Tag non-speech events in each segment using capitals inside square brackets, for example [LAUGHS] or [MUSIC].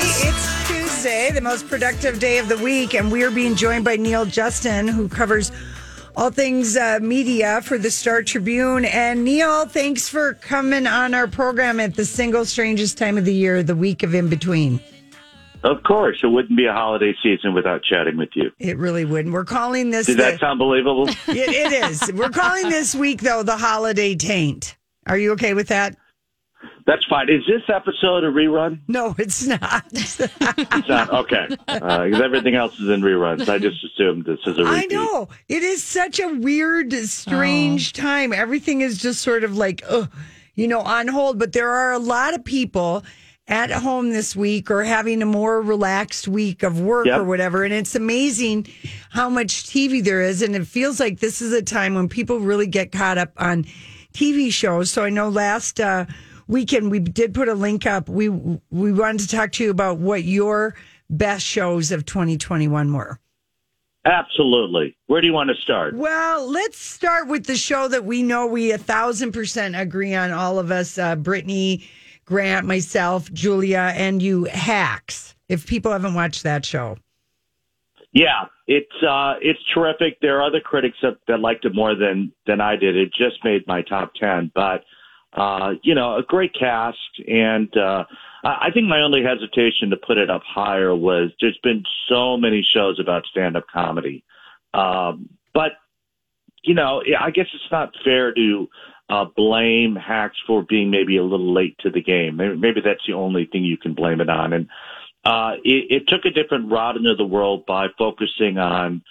It's Tuesday, the most productive day of the week, and we are being joined by Neal Justin, who covers all things uh, media for the Star Tribune. And Neal, thanks for coming on our program at the single strangest time of the year, the week of in between. Of course, it wouldn't be a holiday season without chatting with you. It really wouldn't. We're calling this. Did the- that sound believable? [LAUGHS] it, it is. We're calling this week though the holiday taint. Are you okay with that? That's fine. Is this episode a rerun? No, it's not. [LAUGHS] It's not. Okay. Because everything else is in reruns. I just assumed this is a repeat. I know. It is such a weird, strange time. Everything is just sort of like, ugh, you know, on hold. But there are a lot of people at home this week or having a more relaxed week of work Yep. or whatever. And it's amazing how much TV there is. And it feels like this is a time when people really get caught up on TV shows. So I know last uh, weekend we did put a link up. We we wanted to talk to you about what your best shows of 2021 were. Absolutely. Where do you want to start? Well, let's start with the show that we know we a thousand percent agree on. All of us, uh, Brittany, Grant, myself, Julia, and you, Hacks. If people haven't watched that show, Yeah, it's uh, it's terrific. There are other critics that, that liked it more than than I did. It just made my top ten, but uh, you know, a great cast, and uh, I think my only hesitation to put it up higher was there's been so many shows about stand up comedy, um, but you know, I guess it's not fair to uh, blame hacks for being maybe a little late to the game. Maybe, maybe that's the only thing you can blame it on, and uh, it, it took a different route into the world by focusing on,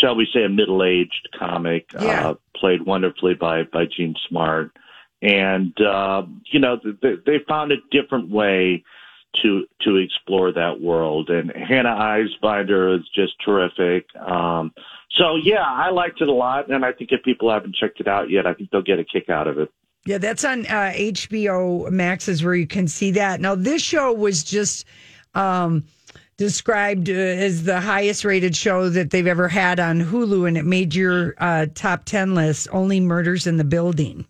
shall we say, a middle-aged comic, Yeah. uh, played wonderfully by by Jean Smart, and uh, you know they, they found a different way to to explore that world. And Hannah Einbinder is just terrific. Um, so yeah, I liked it a lot, and I think if people haven't checked it out yet, I think they'll get a kick out of it. yeah, that's on uh, HBO Max is where you can see that. Now, this show was just um, described uh, as the highest rated show that they've ever had on Hulu, and it made your uh, top ten list. Only Murders in the Building.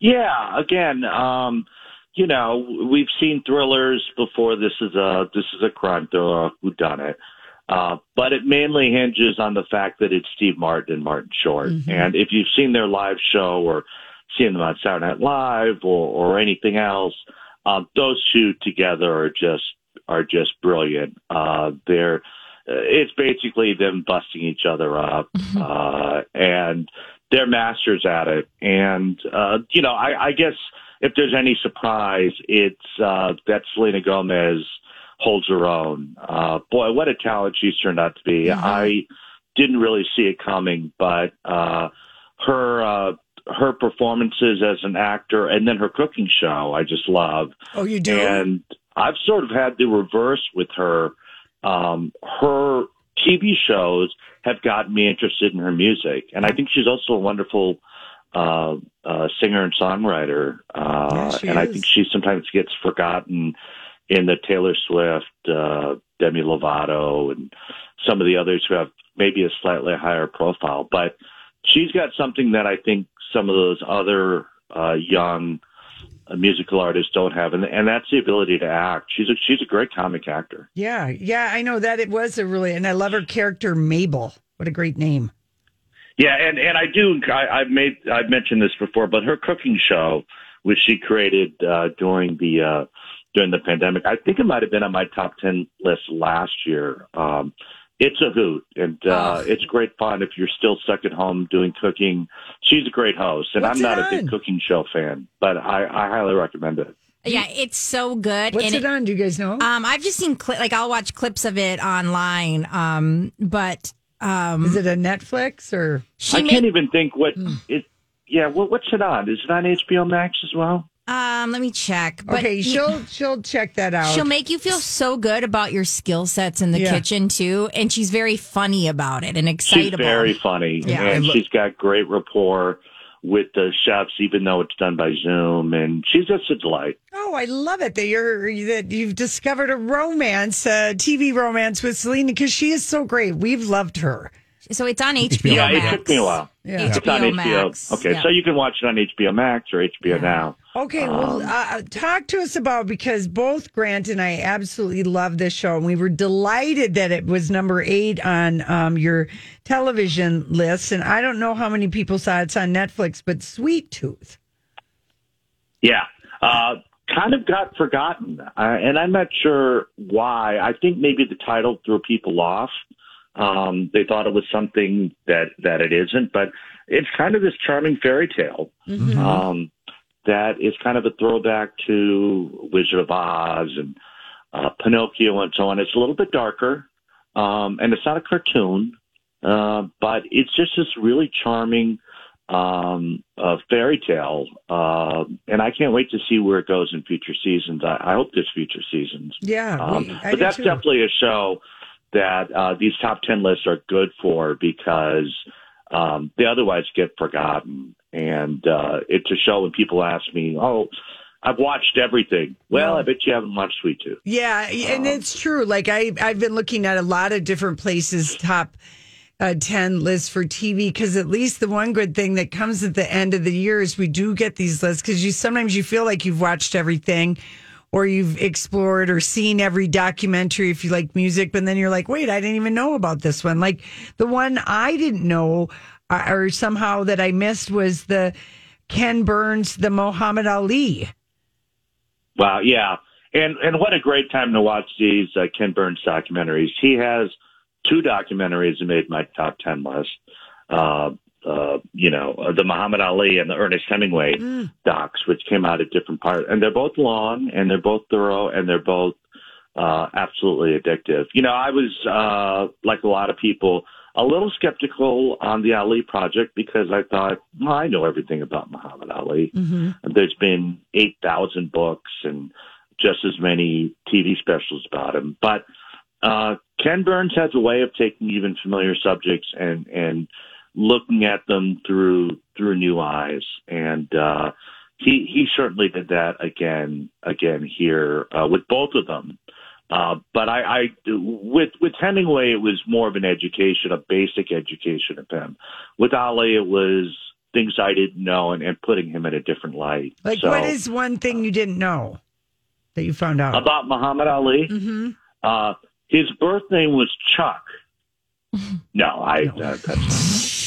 Yeah, again, um, you know, we've seen thrillers before. This is a this is a crime thriller. Who done it? Uh, but it mainly hinges on the fact that it's Steve Martin and Martin Short. And if you've seen their live show or seen them on Saturday Night Live or, or anything else, um, those two together are just are just brilliant. Uh, they're uh, it's basically them busting each other up, uh, and they're masters at it. And uh, you know, I, I guess if there's any surprise, it's uh, that Selena Gomez holds her own. Uh, boy, what a talent she's turned out to be. I didn't really see it coming, but uh, her uh, her performances as an actor and then her cooking show, I just love. Oh, you do? And I've sort of had the reverse with her. Um, her TV shows have gotten me interested in her music, and I think she's also a wonderful uh, uh, singer and songwriter. Uh, Yeah, and I think she sometimes gets forgotten in the Taylor Swift, uh, Demi Lovato, and some of the others who have maybe a slightly higher profile. But she's got something that I think some of those other uh, young musical artists don't have, and, and that's the ability to act. She's a she's a great comic actor. Yeah, yeah, I know that it was a really, and I love her character Mabel. What a great name. Yeah, and and I do. I, I've made I've mentioned this before, but her cooking show, which she created uh, during the uh, during the pandemic. I think it might have been on my top 10 list last year. Um, it's a hoot and uh, Oh. it's great fun if you're still stuck at home doing cooking. She's a great host, and What's I'm not it a big cooking show fan, but I, I highly recommend it. Yeah, it's so good. What's and it on? Do you guys know? Um, I've just seen cli- like I'll watch clips of it online. Um, but um, Is it a Netflix or? I made, can't even think what Hmm. it. Yeah, what, what's it on? Is it on HBO Max as well? Um, let me check. But okay, she'll she'll check that out. She'll make you feel so good about your skill sets in the Yeah. kitchen too, and she's very funny about it and She's excitable. very funny, Yeah. and she's got great rapport with the chefs, even though it's done by Zoom, and she's just a delight. Oh, I love it that you're that you've discovered a romance, a TV romance with Selena because she is so great. We've loved her. So it's on HBO. Yeah, Max. it took me a while. Yeah. It's on HBO HBO. Max. Okay, Yeah. so you can watch it on HBO Max or HBO Now. Okay, well, uh, talk to us about because both Grant and I absolutely love this show, and we were delighted that it was number eight on um, your television list. And I don't know how many people saw it. it's on Netflix, but Sweet Tooth. Yeah. Uh, kind of got forgotten. Uh, and I'm not sure why. I think maybe the title threw people off. Um, they thought it was something that, that it isn't, but it's kind of this charming fairy tale. Um, that is kind of a throwback to Wizard of Oz and uh, Pinocchio and so on. It's a little bit darker, um, and it's not a cartoon, uh, but it's just this really charming um, uh, fairy tale, uh, and I can't wait to see where it goes in future seasons. I, I hope there's future seasons. Yeah, Um, we- but that's too. definitely a show that uh, these top 10 lists are good for because um, they otherwise get forgotten. And uh, it's a show when people ask me, oh, I've watched everything. Well, I bet you haven't watched Sweet Tooth. Yeah, and it's true. Like I, I've been looking at a lot of different places top uh, ten lists for TV because at least the one good thing that comes at the end of the year is we do get these lists because you sometimes you feel like you've watched everything or you've explored or seen every documentary if you like music, but then you're like, wait, I didn't even know about this one. Like the one I didn't know uh, or somehow that I missed was the Ken Burns, the Muhammad Ali. Wow, yeah. And and what a great time to watch these uh, Ken Burns documentaries. He has two documentaries that made my top 10 list. Uh, uh, you know, uh, the Muhammad Ali and the Ernest Hemingway docs, which came out at different parts. And they're both long and they're both thorough and they're both uh, absolutely addictive. You know, I was, uh, like a lot of people, a little skeptical on the Ali project because I thought, well, I know everything about Muhammad Ali. There's been 8,000 books and just as many TV specials about him. But uh, Ken Burns has a way of taking even familiar subjects and, and looking at them through through new eyes. And uh, he he certainly did that again again here uh, with both of them. Uh, but I, I with with Hemingway, it was more of an education, a basic education of him. With Ali, it was things I didn't know and, and putting him in a different light. Like, So, what is one thing you didn't know that you found out? about Muhammad Ali? hmm Uh, his birth name was Chuck. [LAUGHS] No, I uh,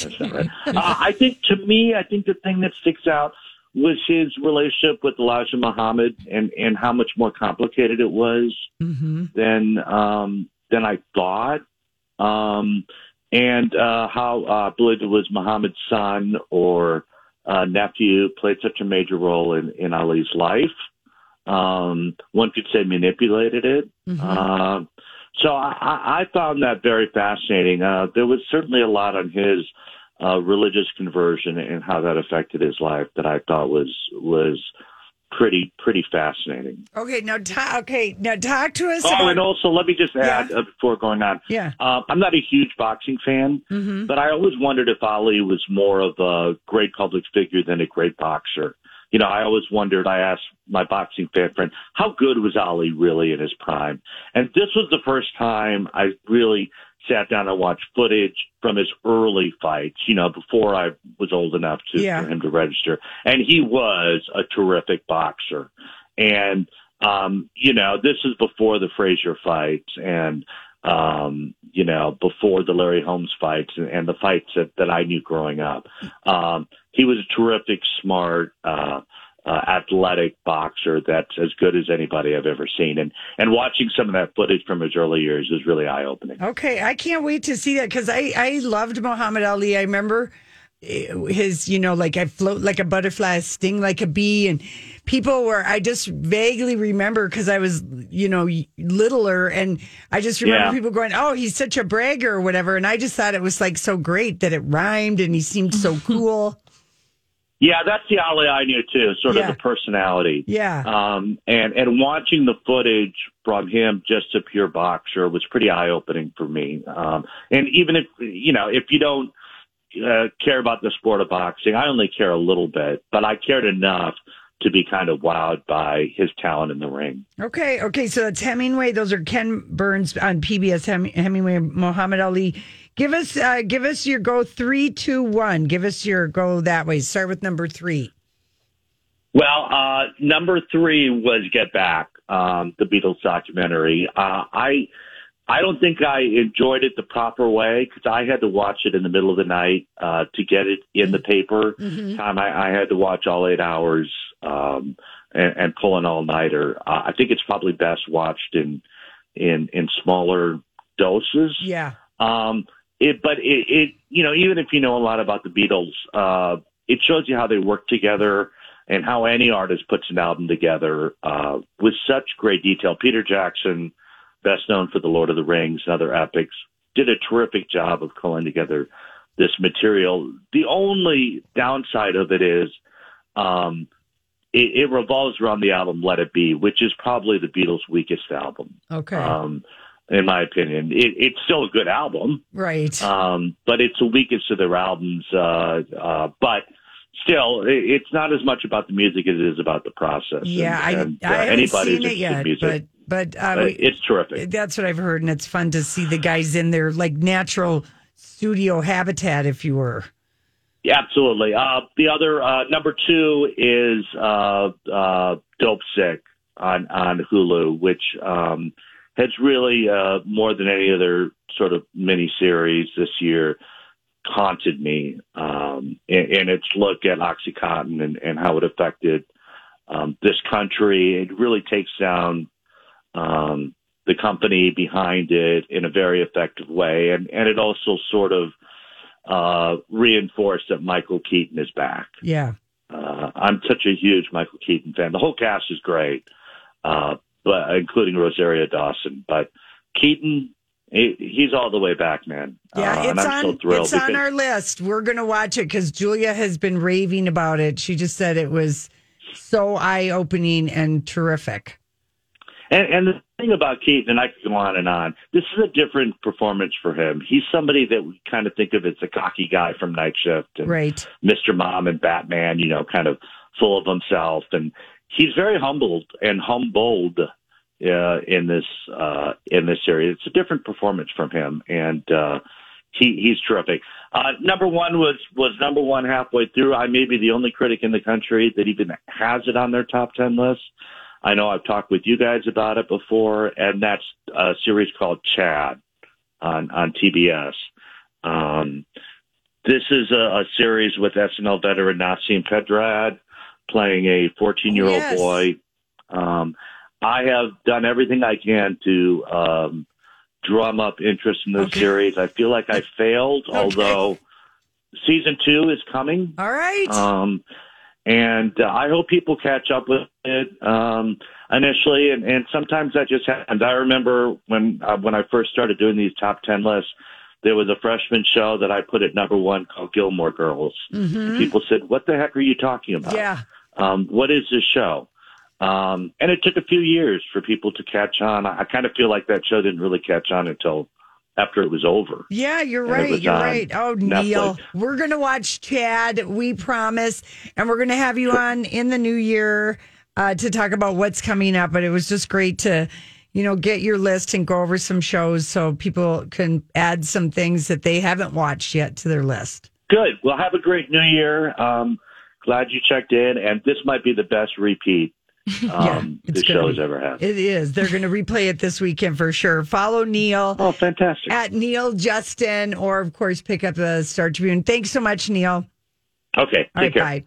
that's, not, that's not right. [LAUGHS] Uh, I think to me, I think the thing that sticks out was his relationship with Elijah Muhammad and and how much more complicated it was hmm than um, than I thought. Um, and uh, how uh, I believe it was Muhammad's son or uh, nephew played such a major role in, in Ali's life. Um, one could say manipulated it. Uh, so I, I found that very fascinating. Uh, there was certainly a lot on his uh, religious conversion and how that affected his life that I thought was was pretty pretty fascinating. Okay, now ta- okay, now talk to us. Oh, about- and also let me just add Yeah. uh, before going on. yeah, Uh, I'm not a huge boxing fan, hmm but I always wondered if Ali was more of a great public figure than a great boxer. You know, I always wondered, I asked my boxing fan friend, how good was Ali really in his prime? And this was the first time I really sat down and watched footage from his early fights, you know, before I was old enough to, Yeah. for him to register. And he was a terrific boxer. And, um, you know, this is before the Frazier fights and, um, you know, before the Larry Holmes fights and, and the fights that, that I knew growing up. Um, he was a terrific, smart, uh, uh, athletic boxer that's as good as anybody I've ever seen. And and watching some of that footage from his early years is really eye opening. Okay, I can't wait to see that because I I loved Muhammad Ali. I remember his you know like I float like a butterfly, sting like a bee, and people were I just vaguely remember because I was you know littler, and I just remember Yeah. people going, "Oh, he's such a bragger" or whatever, and I just thought it was like so great that it rhymed and he seemed so [LAUGHS] cool. Yeah, that's the Ali I knew too, sort Yeah. of the personality. Yeah. Um, and and watching the footage from him, just a pure boxer, was pretty eye opening for me. Um, and even if you know, if you don't uh, care about the sport of boxing, I only care a little bit, but I cared enough to be kind of wowed by his talent in the ring. Okay, okay, so that's Hemingway. Those are Ken Burns on PBS. Hem- Hemingway, Muhammad Ali. Give us, uh, give us your go three, two, one. Give us your go that way. Start with number three. Well, uh, number three was Get Back, um, the Beatles documentary. Uh, I, I don't think I enjoyed it the proper way because I had to watch it in the middle of the night uh, to get it in the paper. Time I, I had to watch all eight hours um, and, and pull an all nighter. Uh, I think it's probably best watched in in in smaller doses. Yeah. Um, it, but it, it, you know, even if you know a lot about the Beatles, uh, it shows you how they work together and how any artist puts an album together uh, with such great detail. Peter Jackson, best known for the Lord of the Rings and other epics, did a terrific job of pulling together this material. The only downside of it is um, it, it revolves around the album "Let It Be," which is probably the Beatles' weakest album Okay. um, in my opinion. It, it's still a good album, right. um, but it's the weakest of their albums. Uh, uh, but still, it's not as much about the music as it is about the process. yeah, I, and, and, uh, I haven't anybody seen it yet, but but uh, but it's terrific. that's what I've heard, and it's fun to see the guys in their like natural studio habitat, if you were. Yeah, absolutely. Uh, the other uh, number two is uh, uh, Dope Sick on on Hulu, which um, has really uh, more than any other sort of mini series this year haunted me um, in, in its look at OxyContin and, and how it affected um, this country. It really takes down um, the company behind it in a very effective way, and and it also sort of uh, reinforced that Michael Keaton is back. Yeah. Uh, I'm such a huge Michael Keaton fan. The whole cast is great, uh, but including Rosario Dawson. But Keaton, he, he's all the way back, man. Yeah, uh, it's and I'm on so thrilled. it's on our list. We're gonna watch it because Julia has been raving about it. She just said it was so eye opening and terrific. And, and the thing about Keaton, and I could go on and on, this is a different performance for him. He's somebody that we kind of think of as a cocky guy from Night Shift and Right. Mr. Mom and Batman, you know, kind of full of himself. And he's very humbled and humbled uh, in this uh, in this series. It's a different performance from him, and uh, he he's terrific. Uh, number one was was number one halfway through. I may be the only critic in the country that even has it on their top ten list. I know I've talked with you guys about it before, and that's a series called Chad on on TBS. Um, this is a, a series with SNL veteran Nasim Pedrad playing a 14 year old Yes. boy. Um, I have done everything I can to um, drum up interest in this Okay. series. I feel like I failed, Okay. although season two is coming. All right. Um, and uh, I hope people catch up with it um, initially, and, and sometimes that just happens. I remember when uh, when I first started doing these top ten lists, there was a freshman show that I put at number one called Gilmore Girls. And people said, "What the heck are you talking about? Mm-hmm. yeah. Um, what is this show?" Um, and it took a few years for people to catch on. I, I kind of feel like that show didn't really catch on until after it was over. Yeah, you're And right. You're right. Oh, Neal, we're going to watch Chad, we promise. And we're going to have you on in the new year uh, to talk about what's coming up. But it was just great to, you know, get your list and go over some shows so people can add some things that they haven't watched yet to their list. Good. Well, have a great new year. Um, glad you checked in, and this might be the best repeat um, it's the show has ever had. It is. They're going to replay it this weekend for sure. Follow Neal oh, fantastic. at Neal Justin, or of course, pick up the Star Tribune. Thanks so much, Neal. Okay, All right, bye.